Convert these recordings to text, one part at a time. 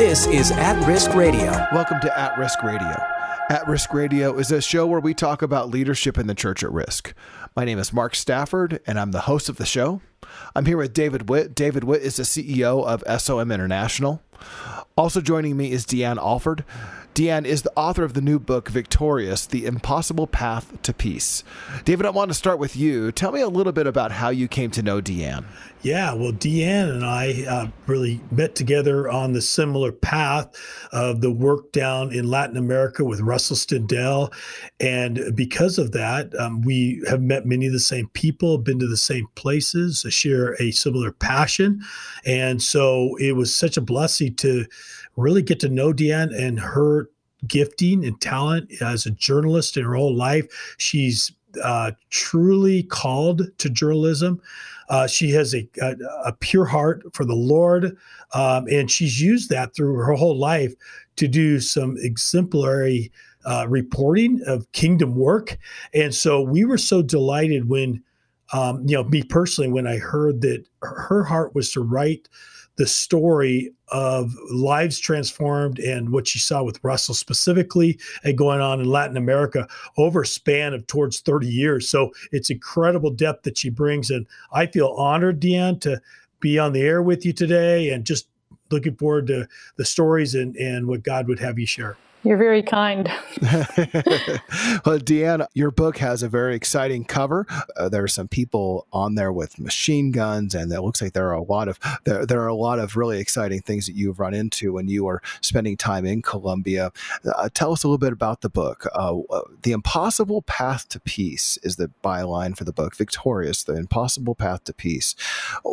This is At Risk Radio. Welcome to At Risk Radio. At Risk Radio is a show where we talk about leadership in the church at risk. My name is Mark Stafford, and I'm the host of the show. I'm here with David Witt. David Witt is the CEO of SOM International. Also joining me is Deann Alford. Deann is the author of the new book, Victorious The Impossible Path to Peace. David, I want to start with you. Tell me a little bit about how you came to know Deann. Yeah, well, Deann and I uh, really met together on the similar path of the work down in Latin America with Russell Stendal. And because of that, um, we have met many of the same people, been to the same places, share a similar passion. And so it was such a blessing to really get to know Deann and her gifting and talent as a journalist in her whole life. She's uh, truly called to journalism. Uh, she has a, a, a, pure heart for the Lord, um, and she's used that through her whole life to do some exemplary uh, reporting of kingdom work. And so we were so delighted when, um, you know, me personally, when I heard that her heart was to write the story of lives transformed and what she saw with Russell specifically and going on in Latin America over a span of towards 30 years. So it's incredible depth that she brings. And I feel honored, Deann, to be on the air with you today and just looking forward to the stories and, and what God would have you share. You're very kind. well, Deann, your book has a very exciting cover. Uh, there are some people on there with machine guns, and it looks like there are a lot of there, there are a lot of really exciting things that you've run into when you are spending time in Colombia. Uh, tell us a little bit about the book. Uh, uh the Impossible Path to Peace is the byline for the book. Victorious, the Impossible Path to Peace.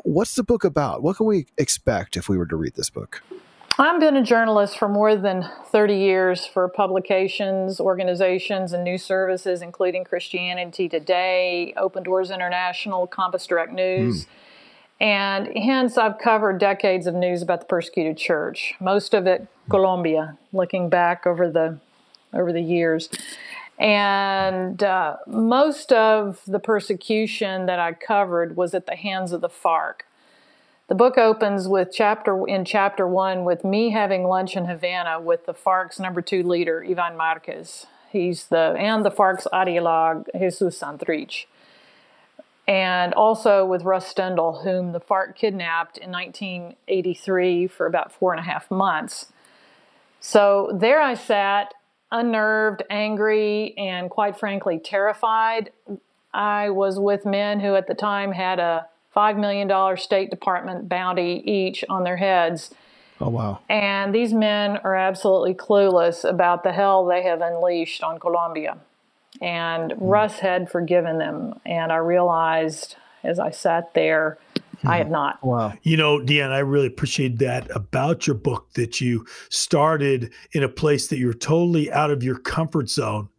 What's the book about? What can we expect if we were to read this book? I've been a journalist for more than 30 years for publications, organizations, and news services, including Christianity Today, Open Doors International, Compass Direct News. Mm. And hence, I've covered decades of news about the persecuted church, most of it Colombia, looking back over the, over the years. And uh, most of the persecution that I covered was at the hands of the FARC. The book opens with chapter in chapter one with me having lunch in Havana with the FARC's number two leader, Ivan Marquez. He's the and the FARC's ideologue, Jesus Santrich. And also with Russ Stendal, whom the FARC kidnapped in 1983 for about four and a half months. So there I sat, unnerved, angry, and quite frankly, terrified. I was with men who at the time had a $5 million State Department bounty each on their heads. Oh, wow. And these men are absolutely clueless about the hell they have unleashed on Colombia. And mm. Russ had forgiven them. And I realized as I sat there, mm. I had not. Wow. You know, Deann, I really appreciate that about your book that you started in a place that you're totally out of your comfort zone.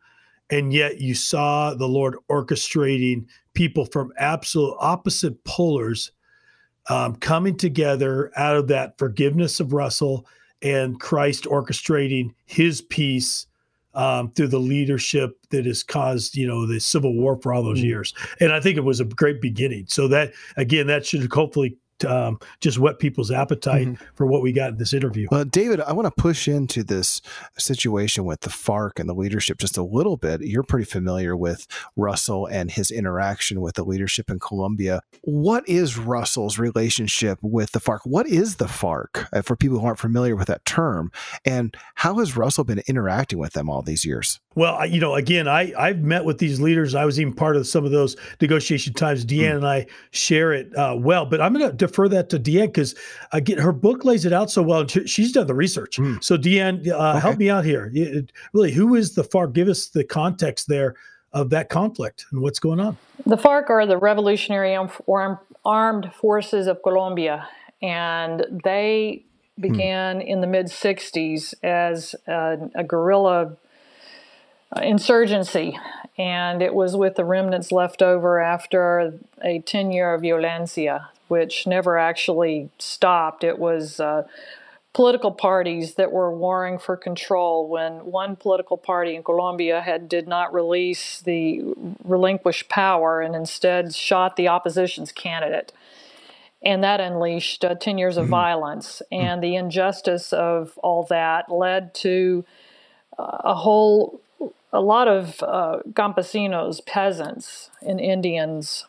And yet you saw the Lord orchestrating people from absolute opposite polars um, coming together out of that forgiveness of Russell and Christ orchestrating his peace um, through the leadership that has caused, you know, the civil war for all those mm-hmm. years. And I think it was a great beginning. So that again, that should hopefully um, just whet people's appetite mm-hmm. for what we got in this interview. Well, David, I want to push into this situation with the FARC and the leadership just a little bit. You're pretty familiar with Russell and his interaction with the leadership in Colombia. What is Russell's relationship with the FARC? What is the FARC uh, for people who aren't familiar with that term? And how has Russell been interacting with them all these years? Well, you know, again, I I've met with these leaders. I was even part of some of those negotiation times. Deann mm. and I share it uh, well, but I'm going to defer that to Deann because again, her book lays it out so well. She's done the research. Mm. So Deann, uh, okay. help me out here. Really, who is the FARC? Give us the context there of that conflict and what's going on. The FARC are the Revolutionary Armed Forces of Colombia, and they hmm. began mm. in the mid 60s as a, a guerrilla uh, insurgency, and it was with the remnants left over after a 10 year of violencia, which never actually stopped. It was uh, political parties that were warring for control when one political party in Colombia had did not release the relinquished power and instead shot the opposition's candidate. and that unleashed uh, 10 years of mm-hmm. violence. Mm-hmm. And the injustice of all that led to uh, a whole, a lot of uh, campesinos, peasants, and Indians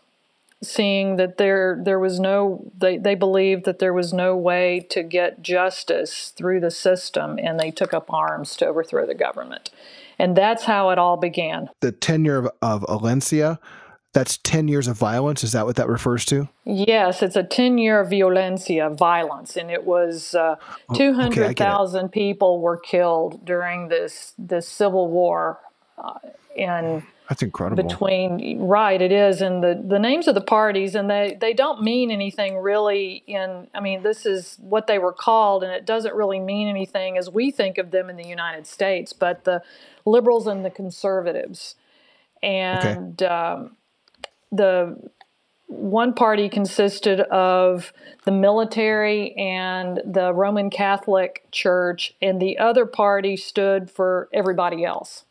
seeing that there there was no they, they believed that there was no way to get justice through the system and they took up arms to overthrow the government. And that's how it all began. The tenure of, of Alencia that's 10 years of violence? Is that what that refers to? Yes it's a 10 year violencia violence and it was uh, 200000 okay, people were killed during this this civil war and that's incredible. Between right, it is, and the the names of the parties, and they they don't mean anything really. In I mean, this is what they were called, and it doesn't really mean anything as we think of them in the United States. But the liberals and the conservatives, and okay. um, the one party consisted of the military and the Roman Catholic Church, and the other party stood for everybody else.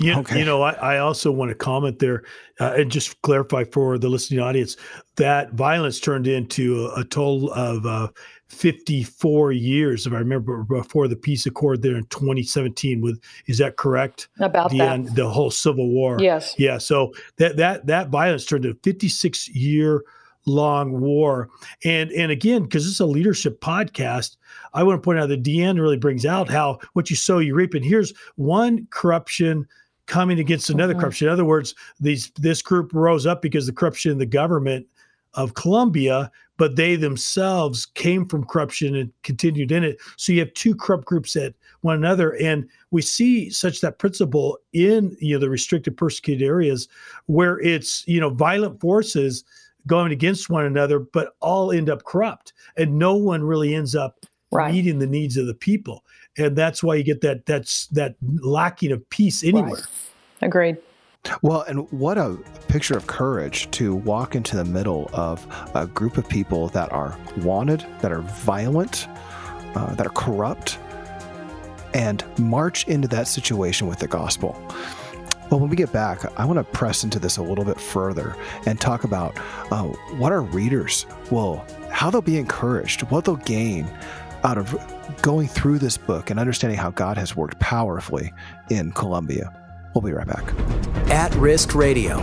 You, okay. you know, I, I, also want to comment there uh, and just clarify for the listening audience that violence turned into a, a total of uh, 54 years, if I remember, before the peace accord there in 2017. With is that correct? About the that. end, the whole civil war. Yes. Yeah. So that that that violence turned into a 56 year long war. And and again, because this is a leadership podcast, I want to point out that Deanne really brings out how what you sow, you reap. And here's one corruption coming against another mm-hmm. corruption. In other words, these this group rose up because the corruption in the government of Colombia, but they themselves came from corruption and continued in it. So you have two corrupt groups at one another, and we see such that principle in you know the restricted, persecuted areas where it's you know violent forces going against one another, but all end up corrupt, and no one really ends up right. meeting the needs of the people, and that's why you get that that's that lacking of peace anywhere. Right. Agreed. Well, and what a picture of courage to walk into the middle of a group of people that are wanted, that are violent, uh, that are corrupt, and march into that situation with the gospel. Well, when we get back, I want to press into this a little bit further and talk about uh, what our readers will, how they'll be encouraged, what they'll gain out of going through this book and understanding how God has worked powerfully in Colombia. We'll be right back. At Risk Radio.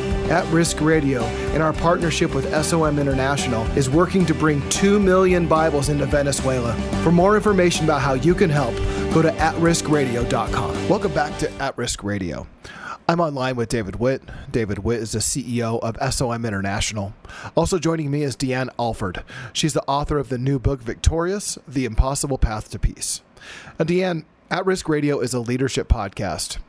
At Risk Radio, in our partnership with SOM International, is working to bring 2 million Bibles into Venezuela. For more information about how you can help, go to atriskradio.com. Welcome back to At Risk Radio. I'm online with David Witt. David Witt is the CEO of SOM International. Also joining me is Deann Alford. She's the author of the new book, Victorious The Impossible Path to Peace. And Deann, At Risk Radio is a leadership podcast.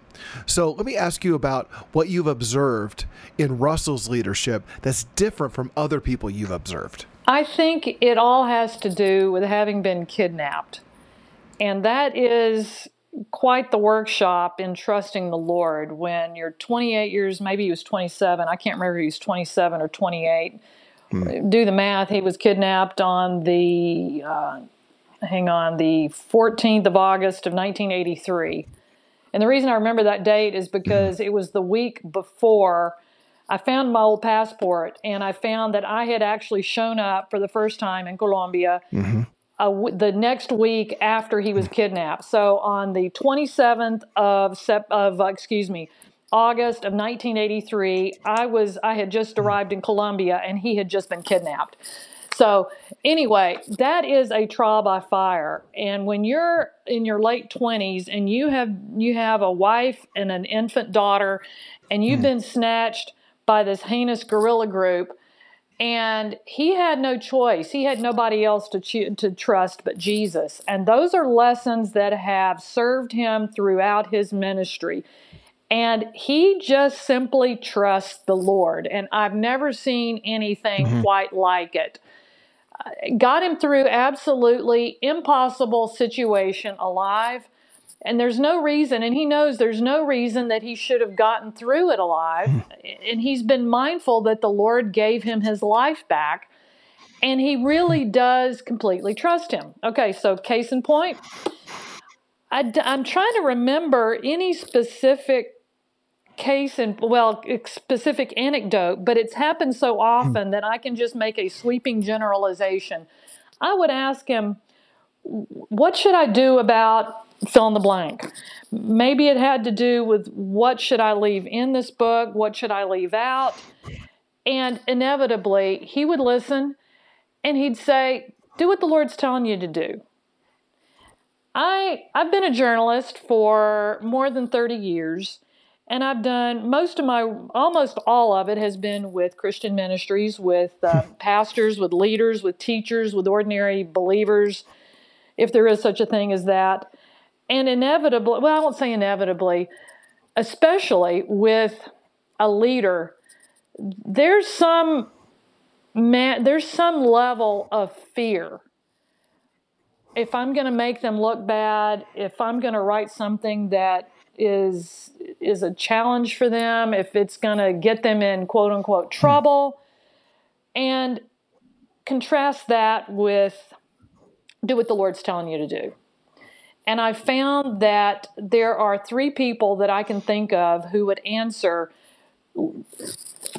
So let me ask you about what you've observed in Russell's leadership that's different from other people you've observed. I think it all has to do with having been kidnapped. And that is quite the workshop in trusting the Lord when you're 28 years, maybe he was 27. I can't remember if he was 27 or 28. Hmm. Do the math. He was kidnapped on the, uh, hang on, the 14th of August of 1983. And the reason I remember that date is because mm-hmm. it was the week before I found my old passport and I found that I had actually shown up for the first time in Colombia mm-hmm. the next week after he was kidnapped. So on the 27th of, sep- of uh, excuse me, August of 1983, I was I had just mm-hmm. arrived in Colombia and he had just been kidnapped. So, anyway, that is a trial by fire. And when you're in your late 20s and you have you have a wife and an infant daughter and you've mm. been snatched by this heinous guerrilla group and he had no choice. He had nobody else to cho- to trust but Jesus. And those are lessons that have served him throughout his ministry. And he just simply trusts the Lord. And I've never seen anything mm-hmm. quite like it. Got him through absolutely impossible situation alive and there's no reason and he knows there's no reason that he should have gotten through it alive. Hmm. And he's been mindful that the lord gave him his life back and he really hmm. does completely trust him. Okay so case in point I, am trying to remember any specific case and well specific anecdote but it's happened so hmm. often that i can just make a sweeping generalization. I would ask him what should i do about fill in the blank? Maybe it had to do with what should i leave in this book? What should i leave out? And inevitably he would listen and he'd say do what the lord's telling you to do. I i've been a journalist for more than 30 years and I've done most of my, almost all of it has been with Christian ministries, with uh, pastors, with leaders, with teachers, with ordinary believers, if there is such a thing as that. And inevitably, well, I won't say inevitably, especially with a leader, there's some man, there's some level of fear. If I'm going to make them look bad, if I'm going to write something that is is a challenge for them, if it's going to get them in quote unquote hmm. trouble, and contrast that with do what the Lord's telling you to do. And I found that there are three people that I can think of who would answer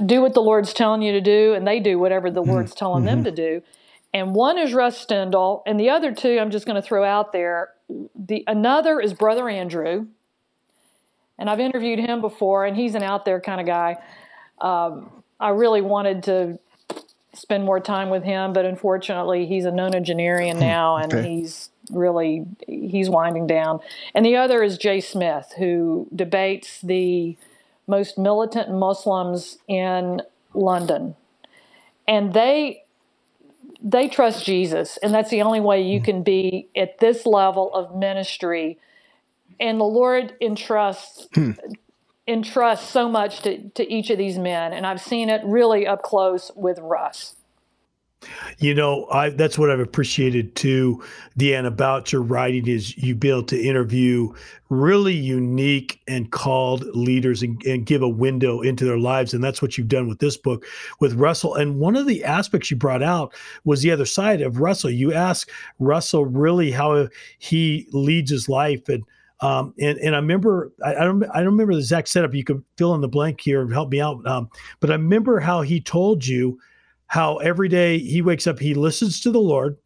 do what the Lord's telling you to do, and they do whatever the hmm. Lord's telling mm-hmm. them to do. And one is Russ Stendal, and the other two I'm just going to throw out there. The another is Brother Andrew, and I've interviewed him before, and he's an out there kind of guy. Um, I really wanted to spend more time with him, but unfortunately, he's a nonagenarian hmm, now, and okay. he's really he's winding down. And the other is Jay Smith, who debates the most militant Muslims in London, and they they trust Jesus, and that's the only way you hmm. can be at this level of ministry and the Lord entrusts hmm. entrusts so much to, to each of these men, and I've seen it really up close with Russ. You know, I that's what I've appreciated too, Deann, about your writing is you be able to interview really unique and called leaders and, and, give a window into their lives. And that's what you've done with this book with Russell. And one of the aspects you brought out was the other side of Russell. You ask Russell really how he leads his life and um, and, and I remember, I, I, don't, I don't remember the exact setup. You could fill in the blank here and help me out. Um, but I remember how he told you how every day he wakes up, he listens to the Lord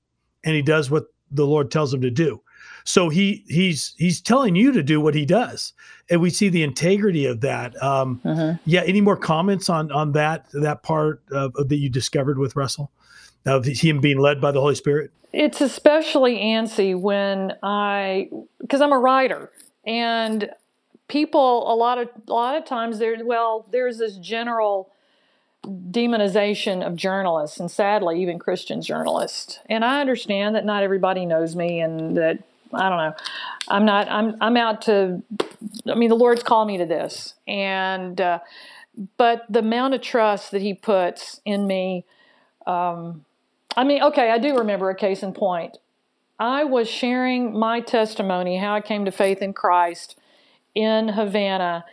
and he does what the Lord tells him to do. So he he's he's telling you to do what he does, and we see the integrity of that. Um, uh-huh. Yeah. Any more comments on on that that part of, of that you discovered with Russell, of him being led by the Holy Spirit? It's especially antsy when I, because I'm a writer, and people a lot of a lot of times there. Well, there's this general demonization of journalists, and sadly, even Christian journalists. And I understand that not everybody knows me, and that I don't know. I'm not. I'm. I'm out to. I mean, the Lord's called me to this, and uh, but the amount of trust that He puts in me. Um, I mean, okay, I do remember a case in point. I was sharing my testimony, how I came to faith in Christ in Havana.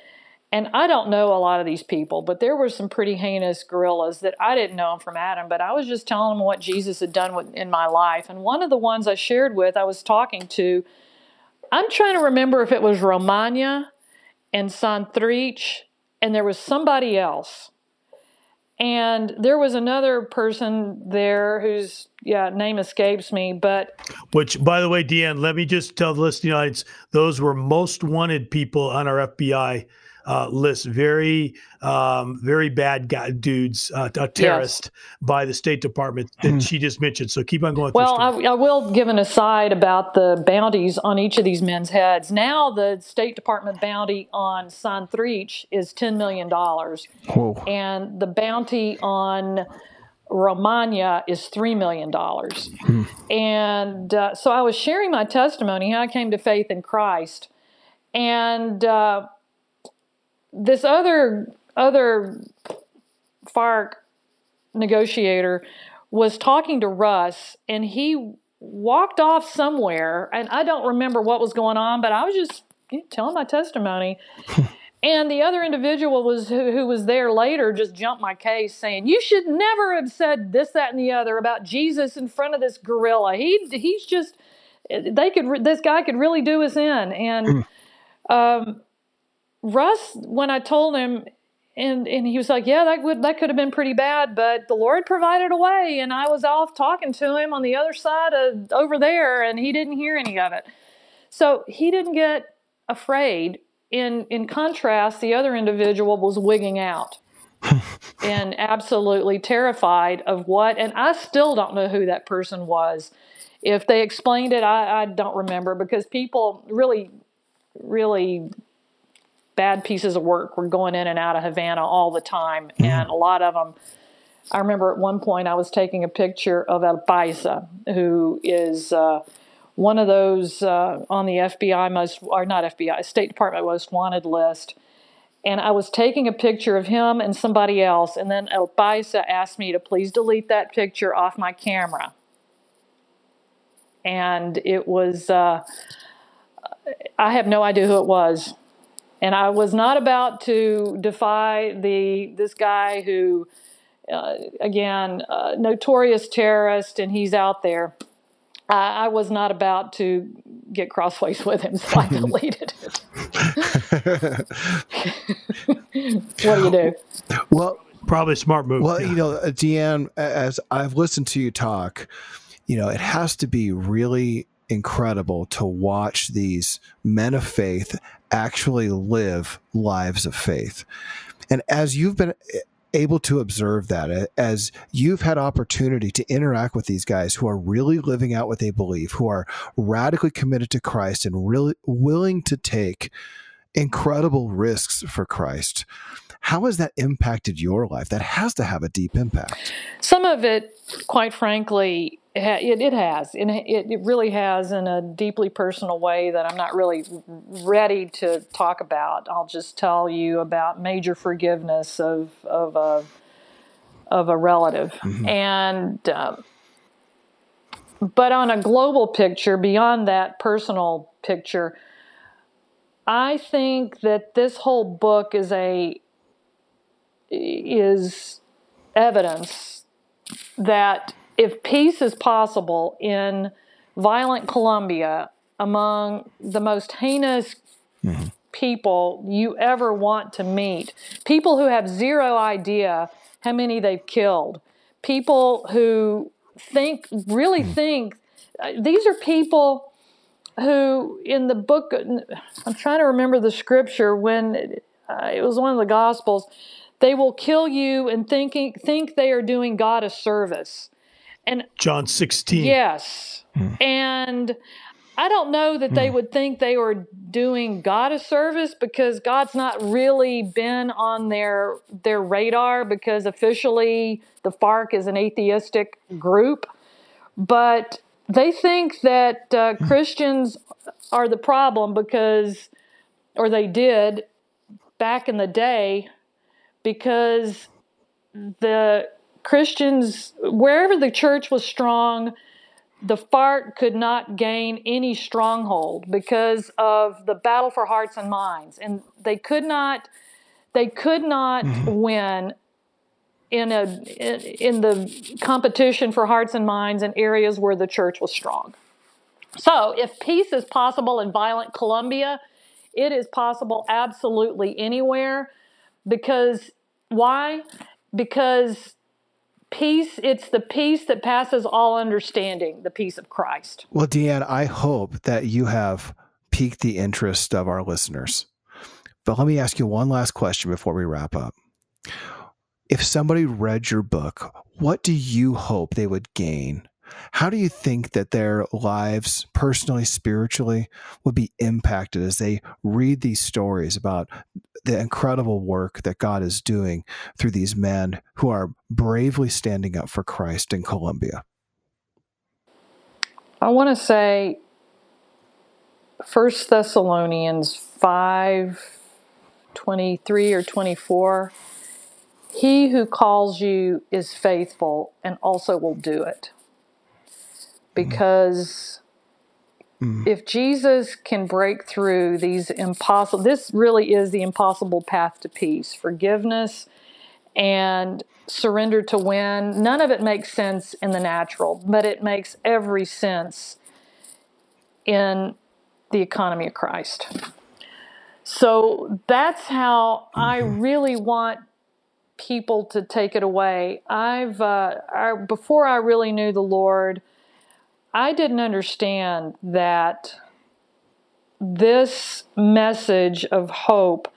And I don't know a lot of these people, but there were some pretty heinous guerrillas that I didn't know them from Adam, but I was just telling them what Jesus had done in my life. And one of the ones I shared with, I was talking to, I'm trying to remember if it was Romaña and Santrich, and there was somebody else. And there was another person there whose yeah name escapes me, but which, by the way, Deann, let me just tell the listening audience those were most wanted people on our FBI uh, list. Very, um, very bad guy, dudes, uh, a terrorist yes. by the State Department that hmm. she just mentioned. So keep on going. Well, I, I, will give an aside about the bounties on each of these men's heads. Now, the State Department bounty on Santrich is $10 million. Whoa. And the bounty on Romaña is $3 million. Hmm. And uh, so I was sharing my testimony, how I came to faith in Christ. And uh, this other other FARC negotiator was talking to Russ, and he walked off somewhere, and I don't remember what was going on, but I was just telling my testimony. and the other individual was who, who, was there later just jumped my case saying you should never have said this that and the other about jesus in front of this guerrilla. He he's just they could this guy could really do us in. And um, russ when i told him and and he was like yeah that would that could have been pretty bad but the lord provided a way and i was off talking to him on the other side of over there and he didn't hear any of it so he didn't get afraid. In in contrast, the other individual was wigging out and absolutely terrified of what. And I still don't know who that person was. If they explained it, I, I don't remember because people really, really bad pieces of work were going in and out of Havana all the time, mm. and a lot of them. I remember at one point I was taking a picture of El Paisa, who is. Uh, one of those uh, on the FBI most, or not FBI, State Department most wanted list. And I was taking a picture of him and somebody else, and then El Paisa asked me to please delete that picture off my camera. And it was, uh, I have no idea who it was. And I was not about to defy the this guy who, uh, again, uh, notorious terrorist, and he's out there. I, I was not about to get crossways with him, so I deleted it. what do you do? Well, probably a smart move. Well, yeah. you know, uh, Deann, as I've listened to you talk, you know, it has to be really incredible to watch these men of faith actually live lives of faith. And as you've been able to observe that as you've had opportunity to interact with these guys who are really living out what they believe, who are radically committed to Christ and really willing to take incredible risks for Christ. How has that impacted your life? That has to have a deep impact. Some of it, quite frankly, it, it has. And it, it really has in a deeply personal way that I'm not really ready to talk about. I'll just tell you about major forgiveness of, of, a, of a relative. Mm-hmm. And, um, but on a global picture, beyond that personal picture, I think that this whole book is a is evidence that if peace is possible in violent Colombia among the most heinous mm-hmm. people you ever want to meet, people who have zero idea how many they've killed, people who think, really mm-hmm. think, uh, these are people who in the book, I'm trying to remember the scripture when uh, it was one of the Gospels. They will kill you and thinking think they are doing God a service. And John 16. Yes. Hmm. And I don't know that they hmm. would think they were doing God a service because God's not really been on their their radar because officially the FARC is an atheistic group, but they think that uh, hmm. Christians are the problem because, or they did back in the day, because the Christians, wherever the church was strong, the FARC could not gain any stronghold because of the battle for hearts and minds, and they could not, they could not mm-hmm. win in a in the competition for hearts and minds in areas where the church was strong. So, if peace is possible in violent Colombia, it is possible absolutely anywhere because why? Because peace it's the peace that passes all understanding the peace of christ. Well deann i hope that you have piqued the interest of our listeners. But let me ask you one last question before we wrap up. If somebody read your book what do you hope they would gain? How do you think that their lives, personally, spiritually, would be impacted as they read these stories about the incredible work that God is doing through these men who are bravely standing up for Christ in Colombia? I want to say First Thessalonians 5 23 or 24 He who calls you is faithful and also will do it. Mm-hmm. Because mm. if Jesus can break through these impossible, this really is the impossible path to peace forgiveness and surrender to win. None of it makes sense in the natural, but it makes every sense in the economy of Christ. So that's how I mm-hmm. really want people to take it away. I've uh, I, before I really knew the Lord, I didn't understand that this message of hope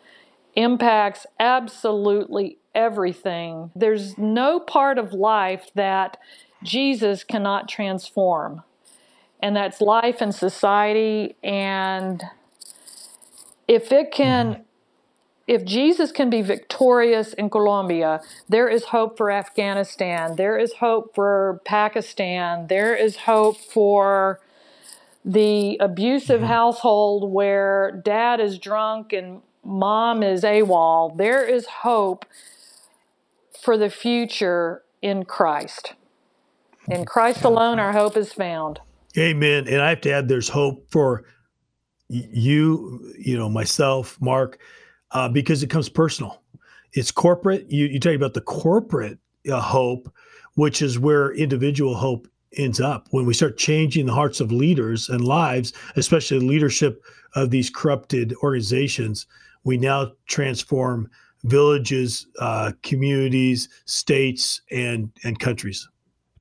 impacts absolutely everything. There's no part of life that Jesus cannot transform, and that's life and society. And if it can, mm-hmm. If Jesus can be victorious in Colombia, there is hope for Afghanistan, there is hope for Pakistan, there is hope for the abusive mm-hmm. household where dad is drunk and mom is AWOL. There is hope for the future in Christ. In Christ alone, our hope is found. Amen. And I have to add, there's hope for you, you know, myself, Mark, uh, because it comes personal. It's corporate. You you talk about the corporate uh, hope, which is where individual hope ends up when we start changing the hearts of leaders and lives, especially the leadership of these corrupted organizations. We now transform villages, uh, communities, states, and and countries.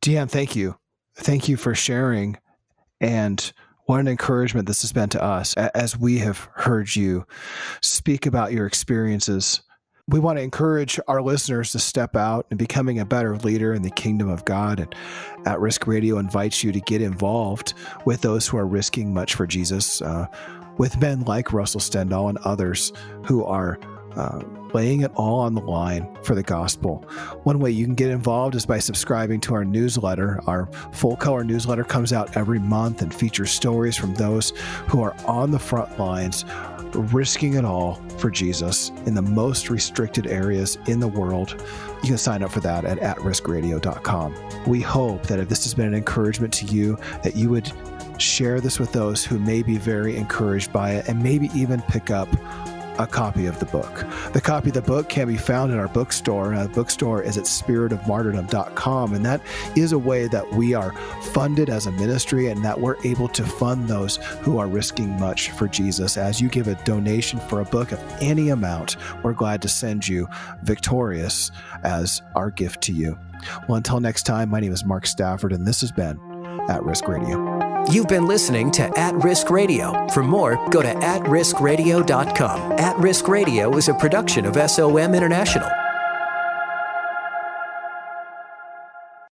Deann, thank you, thank you for sharing, and what an encouragement this has been to us as we have heard you speak about your experiences. We want to encourage our listeners to step out and becoming a better leader in the kingdom of God. And At Risk Radio invites you to get involved with those who are risking much for Jesus, uh, with men like Russell Stendal and others who are uh, laying it all on the line for the gospel. One way you can get involved is by subscribing to our newsletter. Our full color newsletter comes out every month and features stories from those who are on the front lines, risking it all for Jesus in the most restricted areas in the world. You can sign up for that at atriskradio.com. We hope that if this has been an encouragement to you, that you would share this with those who may be very encouraged by it and maybe even pick up a copy of the book. The copy of the book can be found in our bookstore. Uh, the bookstore is at spiritofmartyrdom.com, and that is a way that we are funded as a ministry and that we're able to fund those who are risking much for Jesus. As you give a donation for a book of any amount, we're glad to send you Victorious as our gift to you. Well, until next time, my name is Mark Stafford, and this has been At Risk Radio. You've been listening to At Risk Radio. For more, go to atriskradio.com. At Risk Radio is a production of SOM International.